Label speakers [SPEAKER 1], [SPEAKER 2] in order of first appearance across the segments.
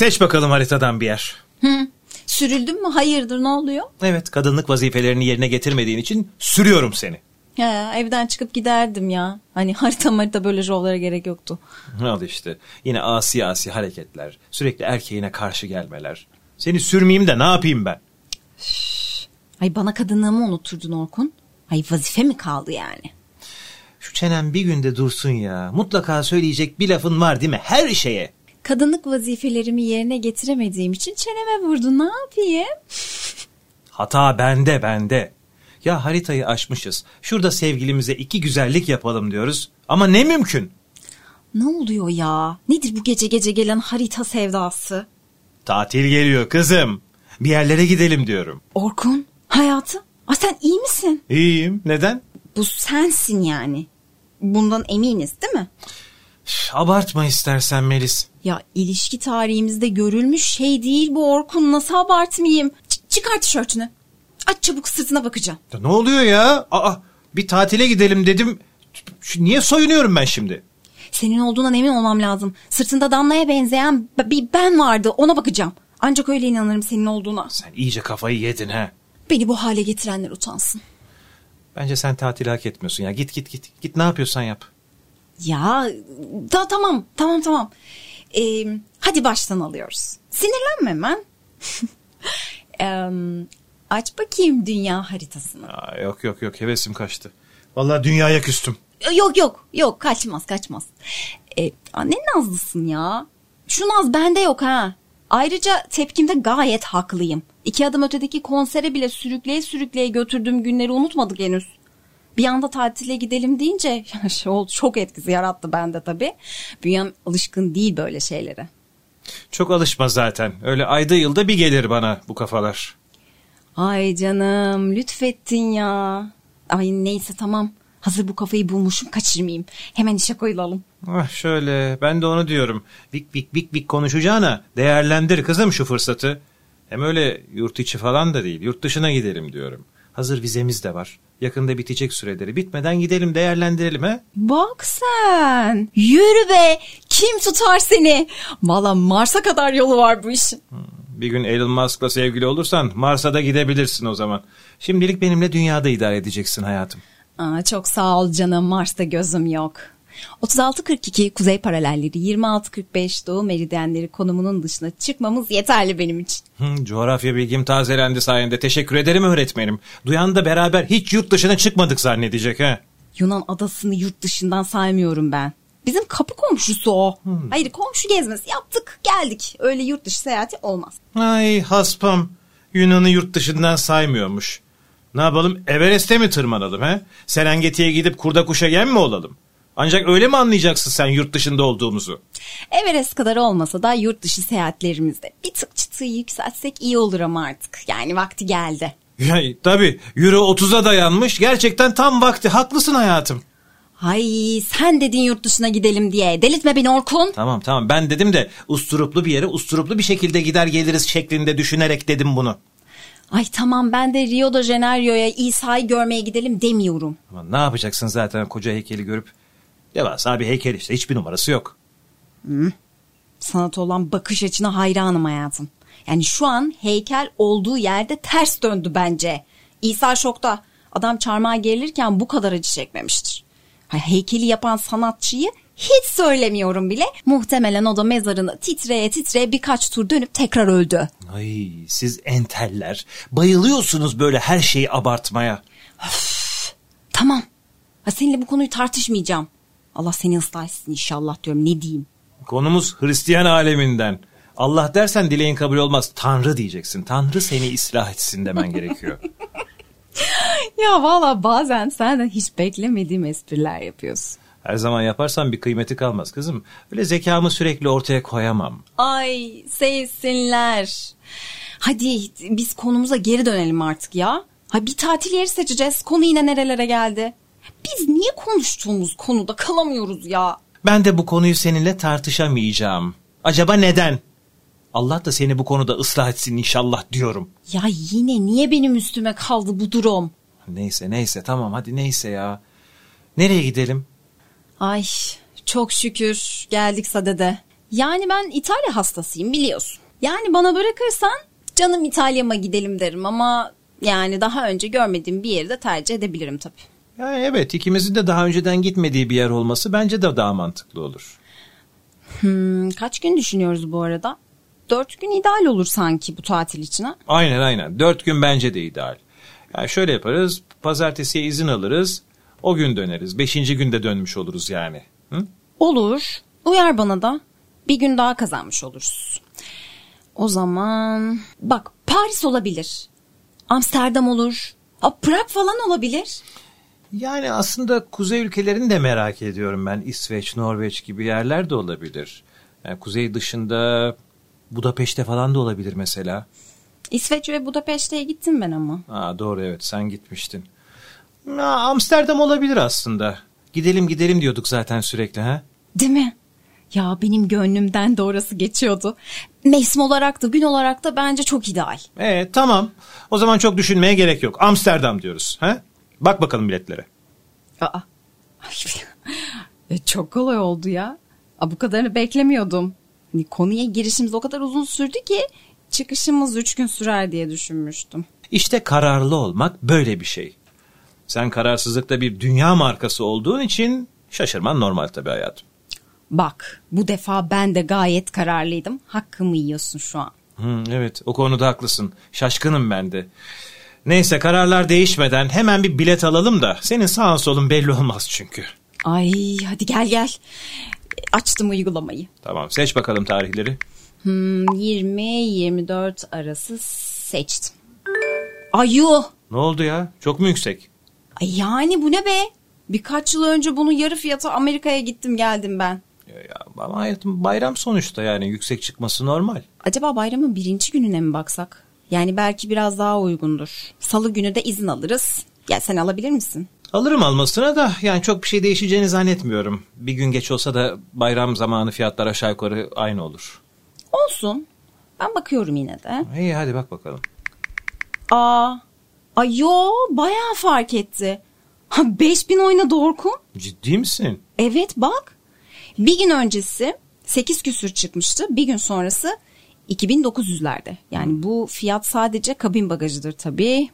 [SPEAKER 1] Seç bakalım haritadan bir yer.
[SPEAKER 2] Hı. Sürüldün mü? Hayırdır ne oluyor?
[SPEAKER 1] Evet kadınlık vazifelerini yerine getirmediğin için sürüyorum seni.
[SPEAKER 2] Ya, evden çıkıp giderdim ya. Hani harita harita böyle şovlara gerek yoktu.
[SPEAKER 1] Al işte yine asi asi hareketler. Sürekli erkeğine karşı gelmeler. Seni sürmeyeyim de ne yapayım ben?
[SPEAKER 2] Ay bana kadınlığımı unutturdun Orkun. Ay vazife mi kaldı yani?
[SPEAKER 1] Şu çenen bir günde dursun ya. Mutlaka söyleyecek bir lafın var değil mi? Her şeye.
[SPEAKER 2] Kadınlık vazifelerimi yerine getiremediğim için çeneme vurdun ne yapayım?
[SPEAKER 1] Hata bende bende. Ya haritayı aşmışız. Şurada sevgilimize iki güzellik yapalım diyoruz. Ama ne mümkün?
[SPEAKER 2] Ne oluyor ya? Nedir bu gece gece gelen harita sevdası?
[SPEAKER 1] Tatil geliyor kızım. Bir yerlere gidelim diyorum.
[SPEAKER 2] Orkun, hayatım. Aa, sen iyi misin?
[SPEAKER 1] İyiyim. Neden?
[SPEAKER 2] Bu sensin yani. Bundan eminiz değil mi?
[SPEAKER 1] Üf, Abartma istersen Melis.
[SPEAKER 2] Ya ilişki tarihimizde görülmüş şey değil bu Orkun. Nasıl abartmayayım? Ç- çıkar tişörtünü. Aç çabuk sırtına bakacağım.
[SPEAKER 1] Ya ne oluyor ya? Aa, bir tatile gidelim dedim. Şu- Niye soyunuyorum ben şimdi?
[SPEAKER 2] Senin olduğundan emin olmam lazım. Sırtında damlaya benzeyen b- bir ben vardı ona bakacağım. Ancak öyle inanırım senin olduğuna.
[SPEAKER 1] Sen iyice kafayı yedin ha.
[SPEAKER 2] Beni bu hale getirenler utansın.
[SPEAKER 1] Bence sen tatili hak etmiyorsun ya. Git git git. Git ne yapıyorsan yap.
[SPEAKER 2] Ya da, tamam tamam tamam. Ee, hadi baştan alıyoruz. Sinirlenme hemen. Em, aç bakayım dünya haritasını.
[SPEAKER 1] Aa, yok yok yok hevesim kaçtı. Vallahi dünyaya küstüm.
[SPEAKER 2] Yok yok yok kaçmaz kaçmaz. Aa, ne nazlısın ya. Şu naz bende yok ha. Ayrıca tepkimde gayet haklıyım. İki adım ötedeki konsere bile sürükleye sürükleye götürdüğüm günleri unutmadık henüz. Bir anda tatile gidelim deyince şey oldu, çok etkisi yarattı bende tabii. Bünyem alışkın değil böyle şeylere.
[SPEAKER 1] Çok alışma zaten. Öyle ayda yılda bir gelir bana bu kafalar.
[SPEAKER 2] Ay canım lütfettin ya. Ay neyse tamam. Hazır bu kafayı bulmuşum kaçırmayayım. Hemen işe koyulalım.
[SPEAKER 1] Ah şöyle ben de onu diyorum. Bik bik bik bik konuşacağına değerlendir kızım şu fırsatı. Hem öyle yurt içi falan da değil yurt dışına gidelim diyorum. Hazır vizemiz de var. Yakında bitecek süreleri. Bitmeden gidelim değerlendirelim he.
[SPEAKER 2] Bak sen. Yürü be. Kim tutar seni? Valla Mars'a kadar yolu var bu işin.
[SPEAKER 1] Bir gün Elon Musk'la sevgili olursan Mars'a da gidebilirsin o zaman. Şimdilik benimle dünyada idare edeceksin hayatım.
[SPEAKER 2] Aa, çok sağ ol canım. Mars'ta gözüm yok. 36-42 kuzey paralelleri, 26-45 doğu meridyenleri konumunun dışına çıkmamız yeterli benim için.
[SPEAKER 1] Hı, coğrafya bilgim tazelendi sayende. Teşekkür ederim öğretmenim. Duyan da beraber hiç yurt dışına çıkmadık zannedecek ha.
[SPEAKER 2] Yunan adasını yurt dışından saymıyorum ben. Bizim kapı komşusu o. Hayır komşu gezmesi yaptık geldik. Öyle yurt dışı seyahati olmaz.
[SPEAKER 1] Ay haspam. Yunan'ı yurt dışından saymıyormuş. Ne yapalım Everest'e mi tırmanalım he? Serengeti'ye gidip kurda kuşa yem mi olalım? Ancak öyle mi anlayacaksın sen yurt dışında olduğumuzu?
[SPEAKER 2] Everest kadar olmasa da yurt dışı seyahatlerimizde bir tık çıtıyı yükseltsek iyi olur ama artık. Yani vakti geldi.
[SPEAKER 1] Ya, tabii Euro 30'a dayanmış. Gerçekten tam vakti. Haklısın hayatım.
[SPEAKER 2] Ay sen dedin yurt dışına gidelim diye. Delirtme beni Orkun.
[SPEAKER 1] Tamam tamam ben dedim de usturuplu bir yere usturuplu bir şekilde gider geliriz şeklinde düşünerek dedim bunu.
[SPEAKER 2] Ay tamam ben de Rio de Janeiro'ya İsa'yı görmeye gidelim demiyorum.
[SPEAKER 1] Ama ne yapacaksın zaten koca heykeli görüp? Devasa bir heykel işte hiçbir numarası yok.
[SPEAKER 2] Sanata olan bakış açına hayranım hayatım. Yani şu an heykel olduğu yerde ters döndü bence. İsa şokta. Adam çarmıha gerilirken bu kadar acı çekmemiştir. Heykeli yapan sanatçıyı hiç söylemiyorum bile. Muhtemelen o da mezarını titreye titreye birkaç tur dönüp tekrar öldü.
[SPEAKER 1] Ay siz enteller bayılıyorsunuz böyle her şeyi abartmaya.
[SPEAKER 2] Tamam. Ha, seninle bu konuyu tartışmayacağım. Allah seni ıslah etsin inşallah diyorum ne diyeyim.
[SPEAKER 1] Konumuz Hristiyan aleminden. Allah dersen dileğin kabul olmaz. Tanrı diyeceksin. Tanrı seni ıslah etsin demen gerekiyor.
[SPEAKER 2] Ya valla bazen senden hiç beklemediğim espriler yapıyorsun.
[SPEAKER 1] Her zaman yaparsan bir kıymeti kalmaz kızım. Öyle zekamı sürekli ortaya koyamam.
[SPEAKER 2] Ay sevsinler. Hadi biz konumuza geri dönelim artık ya. Ha bir tatil yeri seçeceğiz. Konu yine nerelere geldi? Biz niye konuştuğumuz konuda kalamıyoruz ya?
[SPEAKER 1] Ben de bu konuyu seninle tartışamayacağım. Acaba neden? Allah da seni bu konuda ıslah etsin inşallah diyorum.
[SPEAKER 2] Ya yine niye benim üstüme kaldı bu durum?
[SPEAKER 1] Neyse neyse tamam hadi neyse ya. Nereye gidelim?
[SPEAKER 2] Ay çok şükür geldik sadede. Yani ben İtalya hastasıyım biliyorsun. Yani bana bırakırsan canım İtalya'ma gidelim derim ama yani daha önce görmediğim bir yeri de tercih edebilirim tabii.
[SPEAKER 1] Yani evet ikimizin de daha önceden gitmediği bir yer olması bence de daha mantıklı olur.
[SPEAKER 2] Hmm, kaç gün düşünüyoruz bu arada? Dört gün ideal olur sanki bu tatil için ha?
[SPEAKER 1] Aynen aynen. Dört gün bence de ideal. Yani şöyle yaparız. Pazartesiye izin alırız. O gün döneriz. Beşinci günde dönmüş oluruz yani. Hı?
[SPEAKER 2] Olur. Uyar bana da. Bir gün daha kazanmış oluruz. O zaman bak Paris olabilir. Amsterdam olur. A, Prag falan olabilir.
[SPEAKER 1] Yani aslında kuzey ülkelerini de merak ediyorum ben. İsveç, Norveç gibi yerler de olabilir. Yani kuzey dışında Budapeşte falan da olabilir mesela.
[SPEAKER 2] İsveç ve Budapeşte'ye gittim ben ama.
[SPEAKER 1] Aa, doğru evet sen gitmiştin. Aa, Amsterdam olabilir aslında. Gidelim gidelim diyorduk zaten sürekli ha.
[SPEAKER 2] Değil mi? Ya benim gönlümden de orası geçiyordu. Mevsim olarak da gün olarak da bence çok ideal.
[SPEAKER 1] Evet tamam. O zaman çok düşünmeye gerek yok. Amsterdam diyoruz. Ha? Bak bakalım biletlere.
[SPEAKER 2] Aa. E, çok kolay oldu ya. Aa, bu kadarını beklemiyordum. Hani konuya girişimiz o kadar uzun sürdü ki çıkışımız üç gün sürer diye düşünmüştüm.
[SPEAKER 1] İşte kararlı olmak böyle bir şey. Sen kararsızlıkta bir dünya markası olduğun için şaşırman normal tabii hayatım.
[SPEAKER 2] Bak bu defa ben de gayet kararlıydım. Hakkımı yiyorsun şu an.
[SPEAKER 1] Hı, evet o konuda haklısın. Şaşkınım ben de. Neyse kararlar değişmeden hemen bir bilet alalım da senin sağın solun belli olmaz çünkü.
[SPEAKER 2] Ay hadi gel gel. Açtım uygulamayı.
[SPEAKER 1] Tamam seç bakalım tarihleri.
[SPEAKER 2] Hmm, 20-24 arası seçtim. Ayu.
[SPEAKER 1] Ne oldu ya? Çok mu yüksek?
[SPEAKER 2] Ay yani bu ne be? Birkaç yıl önce bunun yarı fiyatı Amerika'ya gittim geldim ben.
[SPEAKER 1] Ya, ama hayatım bayram sonuçta yani yüksek çıkması normal.
[SPEAKER 2] Acaba bayramın birinci gününe mi baksak? Yani belki biraz daha uygundur. Salı günü de izin alırız. Ya sen alabilir misin?
[SPEAKER 1] Alırım almasına da yani çok bir şey değişeceğini zannetmiyorum. Bir gün geç olsa da bayram zamanı fiyatlar aşağı yukarı aynı olur.
[SPEAKER 2] Olsun. Ben bakıyorum yine de.
[SPEAKER 1] İyi hadi bak bakalım.
[SPEAKER 2] Aa, ay yo bayağı fark etti. Ha, 5000 oynadı Orkun.
[SPEAKER 1] Ciddi misin?
[SPEAKER 2] Evet bak. Bir gün öncesi 8 küsür çıkmıştı. Bir gün sonrası 2900'lerde. Yani bu fiyat sadece kabin bagajıdır tabii.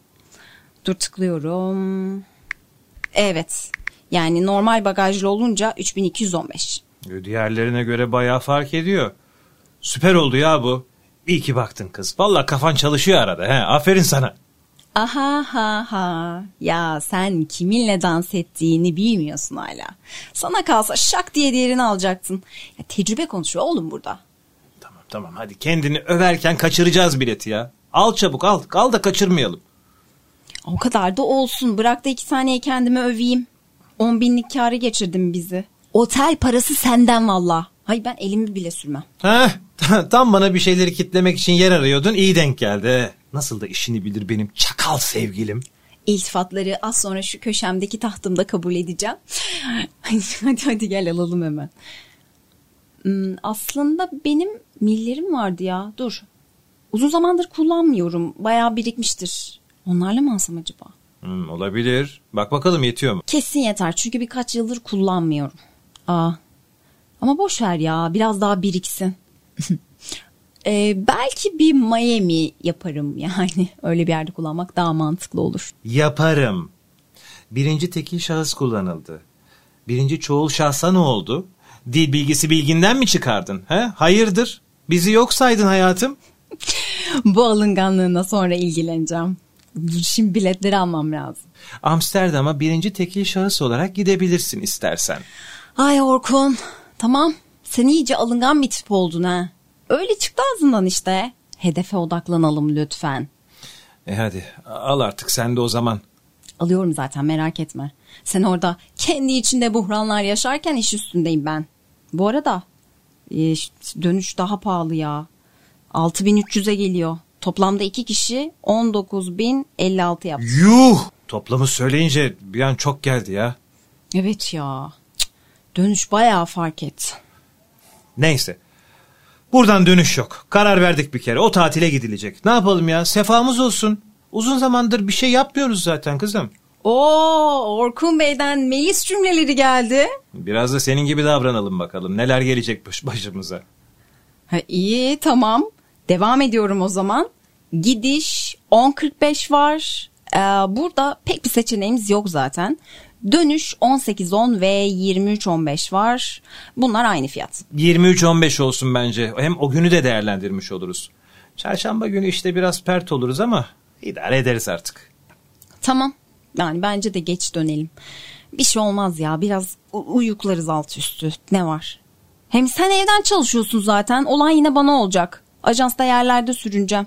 [SPEAKER 2] Dur tıklıyorum. Evet. Yani normal bagajlı olunca 3215.
[SPEAKER 1] Diğerlerine göre bayağı fark ediyor. Süper oldu ya bu. İyi ki baktın kız. Valla kafan çalışıyor arada. He. Aferin sana.
[SPEAKER 2] Aha ha ha. Ya sen kiminle dans ettiğini bilmiyorsun hala. Sana kalsa şak diye diğerini alacaktın. Ya, tecrübe konuşuyor oğlum burada.
[SPEAKER 1] Tamam hadi kendini överken kaçıracağız bileti ya. Al çabuk al. Al da kaçırmayalım.
[SPEAKER 2] O kadar da olsun. Bırak da iki saniye kendimi öveyim. 10 binlik karı geçirdim bizi. Otel parası senden valla. Hay ben elimi bile sürmem.
[SPEAKER 1] Heh, tam bana bir şeyleri kitlemek için yer arıyordun. İyi denk geldi. Nasıl da işini bilir benim çakal sevgilim.
[SPEAKER 2] İltifatları az sonra şu köşemdeki tahtımda kabul edeceğim. hadi hadi gel alalım hemen. Hmm, aslında benim millerim vardı ya. Dur. Uzun zamandır kullanmıyorum. Bayağı birikmiştir. Onlarla mı alsam acaba?
[SPEAKER 1] Hmm, olabilir. Bak bakalım yetiyor mu?
[SPEAKER 2] Kesin yeter çünkü birkaç yıldır kullanmıyorum. Aa. Ama boş ver ya biraz daha biriksin. ee, belki bir Miami yaparım yani. Öyle bir yerde kullanmak daha mantıklı olur.
[SPEAKER 1] Yaparım. Birinci tekil şahıs kullanıldı. Birinci çoğul şahsa ne oldu? Dil bilgisi bilginden mi çıkardın? He? Hayırdır? Bizi yok saydın hayatım.
[SPEAKER 2] Bu alınganlığına sonra ilgileneceğim. Şimdi biletleri almam lazım.
[SPEAKER 1] Amsterdam'a birinci tekil şahıs olarak gidebilirsin istersen.
[SPEAKER 2] Ay Orkun. Tamam. Sen iyice alıngan bir tip oldun ha. Öyle çıktı ağzından işte. Hedefe odaklanalım lütfen.
[SPEAKER 1] E hadi al artık sen de o zaman.
[SPEAKER 2] Alıyorum zaten merak etme. Sen orada kendi içinde buhranlar yaşarken iş üstündeyim ben. Bu arada e, dönüş daha pahalı ya. 6300'e geliyor. Toplamda iki kişi 19.056 yaptı.
[SPEAKER 1] Yuh! Toplamı söyleyince bir an çok geldi ya.
[SPEAKER 2] Evet ya. Dönüş bayağı fark et.
[SPEAKER 1] Neyse. Buradan dönüş yok. Karar verdik bir kere. O tatile gidilecek. Ne yapalım ya? Sefamız olsun. Uzun zamandır bir şey yapmıyoruz zaten kızım.
[SPEAKER 2] Oo, Orkun Bey'den Melis cümleleri geldi.
[SPEAKER 1] Biraz da senin gibi davranalım bakalım. Neler gelecek baş başımıza.
[SPEAKER 2] Ha, iyi tamam. Devam ediyorum o zaman. Gidiş 10.45 var. Ee, burada pek bir seçeneğimiz yok zaten. Dönüş 18.10 ve 23.15 var. Bunlar aynı fiyat.
[SPEAKER 1] 23-15 olsun bence. Hem o günü de değerlendirmiş oluruz. Çarşamba günü işte biraz pert oluruz ama idare ederiz artık.
[SPEAKER 2] Tamam. Yani bence de geç dönelim. Bir şey olmaz ya. Biraz uyuklarız alt üstü. Ne var? Hem sen evden çalışıyorsun zaten. Olay yine bana olacak. Ajansta yerlerde sürüneceğim.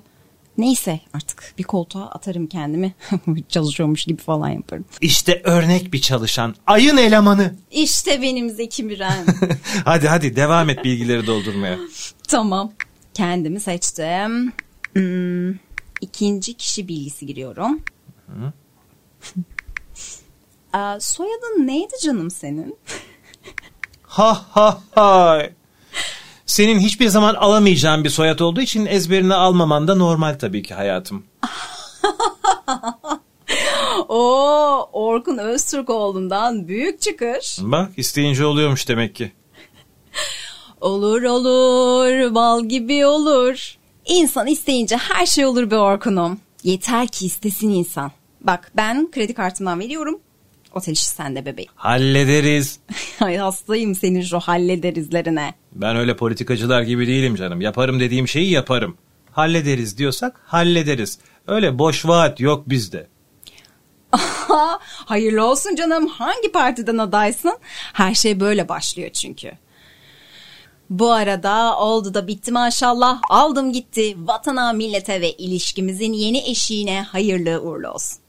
[SPEAKER 2] Neyse artık bir koltuğa atarım kendimi. Çalışıyormuş gibi falan yaparım.
[SPEAKER 1] İşte örnek bir çalışan. Ayın elemanı.
[SPEAKER 2] İşte benim Zeki Müren.
[SPEAKER 1] hadi hadi devam et bilgileri doldurmaya.
[SPEAKER 2] tamam. Kendimi seçtim. Hmm, ikinci kişi bilgisi giriyorum. Aa, soyadın neydi canım senin?
[SPEAKER 1] Ha ha ha. Senin hiçbir zaman alamayacağın bir soyad olduğu için ezberini almaman da normal tabii ki hayatım.
[SPEAKER 2] Oo, Orkun Öztürkoğlu'ndan büyük çıkış.
[SPEAKER 1] Bak isteyince oluyormuş demek ki.
[SPEAKER 2] Olur olur, bal gibi olur. İnsan isteyince her şey olur be Orkun'um. Yeter ki istesin insan. Bak ben kredi kartımdan veriyorum. Otel işi sende bebeğim.
[SPEAKER 1] Hallederiz.
[SPEAKER 2] Ay hastayım senin şu hallederizlerine.
[SPEAKER 1] Ben öyle politikacılar gibi değilim canım. Yaparım dediğim şeyi yaparım. Hallederiz diyorsak hallederiz. Öyle boş vaat yok bizde.
[SPEAKER 2] Hayırlı olsun canım. Hangi partiden adaysın? Her şey böyle başlıyor çünkü. Bu arada oldu da bitti maşallah. Aldım gitti. Vatana, millete ve ilişkimizin yeni eşiğine hayırlı uğurlu olsun.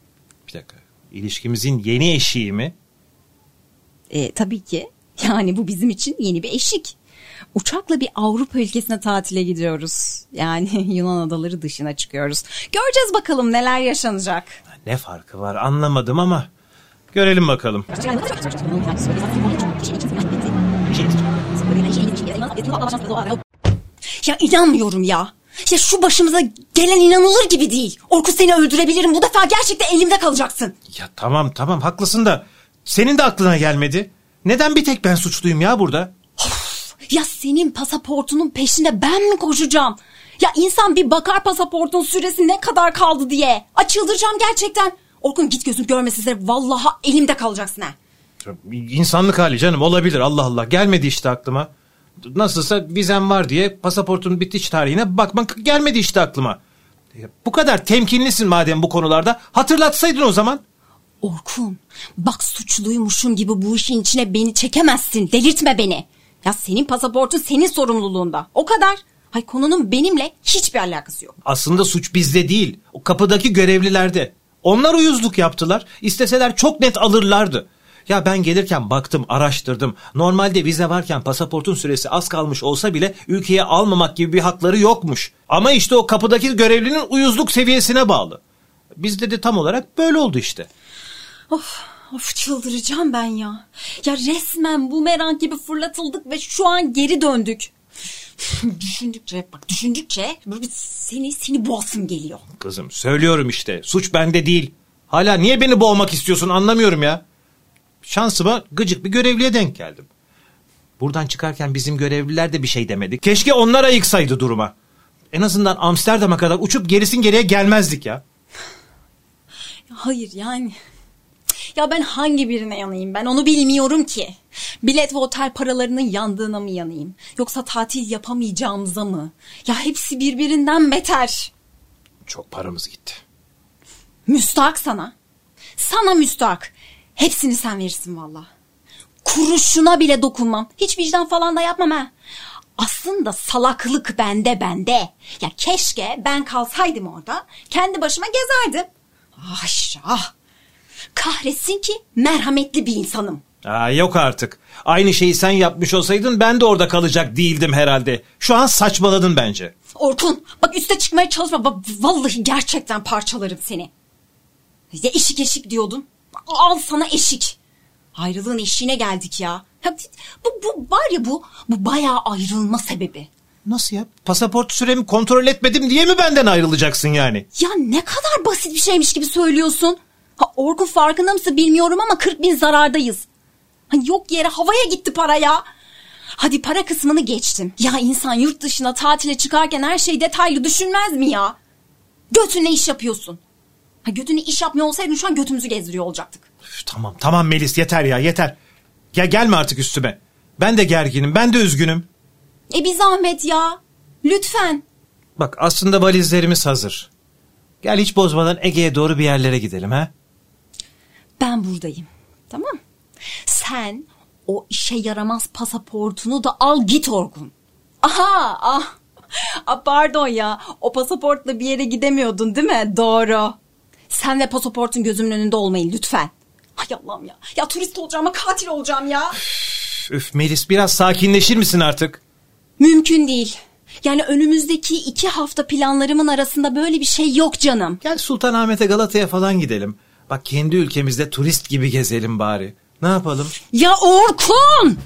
[SPEAKER 1] Bir dakika. İlişkimizin yeni eşiği mi?
[SPEAKER 2] E, tabii ki. Yani bu bizim için yeni bir eşik. Uçakla bir Avrupa ülkesine tatile gidiyoruz. Yani Yunan adaları dışına çıkıyoruz. Göreceğiz bakalım neler yaşanacak.
[SPEAKER 1] Ne farkı var anlamadım ama görelim bakalım.
[SPEAKER 2] Ya inanmıyorum ya. Ya şu başımıza gelen inanılır gibi değil. Orkut seni öldürebilirim. Bu defa gerçekten elimde kalacaksın.
[SPEAKER 1] Ya tamam tamam haklısın da senin de aklına gelmedi. Neden bir tek ben suçluyum ya burada?
[SPEAKER 2] Ya senin pasaportunun peşinde ben mi koşacağım? Ya insan bir bakar pasaportun süresi ne kadar kaldı diye. Açıldıracağım gerçekten. Orkun git gözüm görmesin seni. Vallahi elimde kalacaksın ha.
[SPEAKER 1] İnsanlık hali canım olabilir Allah Allah gelmedi işte aklıma. Nasılsa vizem var diye pasaportun bitiş tarihine bakmak gelmedi işte aklıma. Bu kadar temkinlisin madem bu konularda hatırlatsaydın o zaman.
[SPEAKER 2] Orkun bak suçluymuşum gibi bu işin içine beni çekemezsin. Delirtme beni. Ya senin pasaportun senin sorumluluğunda. O kadar. Hay konunun benimle hiçbir alakası yok.
[SPEAKER 1] Aslında suç bizde değil o kapıdaki görevlilerde. Onlar uyuzluk yaptılar İsteseler çok net alırlardı. Ya ben gelirken baktım, araştırdım. Normalde vize varken pasaportun süresi az kalmış olsa bile ülkeye almamak gibi bir hakları yokmuş. Ama işte o kapıdaki görevlinin uyuzluk seviyesine bağlı. Bizde de tam olarak böyle oldu işte.
[SPEAKER 2] Of, of çıldıracağım ben ya. Ya resmen bumerang gibi fırlatıldık ve şu an geri döndük. düşündükçe bak düşündükçe böyle seni seni boğasım geliyor.
[SPEAKER 1] Kızım söylüyorum işte suç bende değil. Hala niye beni boğmak istiyorsun anlamıyorum ya. Şansıma gıcık bir görevliye denk geldim. Buradan çıkarken bizim görevliler de bir şey demedi. Keşke onlar ayıksaydı duruma. En azından Amsterdam'a kadar uçup gerisin geriye gelmezdik ya.
[SPEAKER 2] Hayır yani. Ya ben hangi birine yanayım ben onu bilmiyorum ki. Bilet ve otel paralarının yandığına mı yanayım? Yoksa tatil yapamayacağımıza mı? Ya hepsi birbirinden beter.
[SPEAKER 1] Çok paramız gitti.
[SPEAKER 2] Müstahak sana. Sana müstahak. Hepsini sen verirsin valla. Kuruşuna bile dokunmam. Hiç vicdan falan da yapmam ha. Aslında salaklık bende bende. Ya keşke ben kalsaydım orada. Kendi başıma gezerdim. Ah. Kahretsin ki merhametli bir insanım.
[SPEAKER 1] Aa, yok artık. Aynı şeyi sen yapmış olsaydın ben de orada kalacak değildim herhalde. Şu an saçmaladın bence.
[SPEAKER 2] Orkun bak üste çıkmaya çalışma. Bak, vallahi gerçekten parçalarım seni. Ya eşik eşik diyordun. Al sana eşik. Ayrılığın eşiğine geldik ya. ya bu, bu var ya bu, bu bayağı ayrılma sebebi.
[SPEAKER 1] Nasıl ya? Pasaport süremi kontrol etmedim diye mi benden ayrılacaksın yani?
[SPEAKER 2] Ya ne kadar basit bir şeymiş gibi söylüyorsun. Ha Orkun farkında mısın bilmiyorum ama 40 bin zarardayız. Ha, yok yere havaya gitti para ya. Hadi para kısmını geçtim. Ya insan yurt dışına tatile çıkarken her şeyi detaylı düşünmez mi ya? Götünle iş yapıyorsun. Ha götünü iş yapmıyor olsaydın şu an götümüzü gezdiriyor olacaktık.
[SPEAKER 1] Üf, tamam tamam Melis yeter ya yeter. Ya gelme artık üstüme. Ben de gerginim ben de üzgünüm.
[SPEAKER 2] E bir zahmet ya. Lütfen.
[SPEAKER 1] Bak aslında valizlerimiz hazır. Gel hiç bozmadan Ege'ye doğru bir yerlere gidelim ha.
[SPEAKER 2] Ben buradayım. Tamam. Sen o işe yaramaz pasaportunu da al git Orkun. Aha ah. ah pardon ya o pasaportla bir yere gidemiyordun değil mi? Doğru. Sen ve pasaportun gözümün önünde olmayın lütfen. Ay Allah'ım ya. Ya turist olacağım ama katil olacağım ya.
[SPEAKER 1] Üf, Melis biraz sakinleşir misin artık?
[SPEAKER 2] Mümkün değil. Yani önümüzdeki iki hafta planlarımın arasında böyle bir şey yok canım.
[SPEAKER 1] Gel Sultanahmet'e Galata'ya falan gidelim. Bak kendi ülkemizde turist gibi gezelim bari. Ne yapalım?
[SPEAKER 2] Ya Orkun!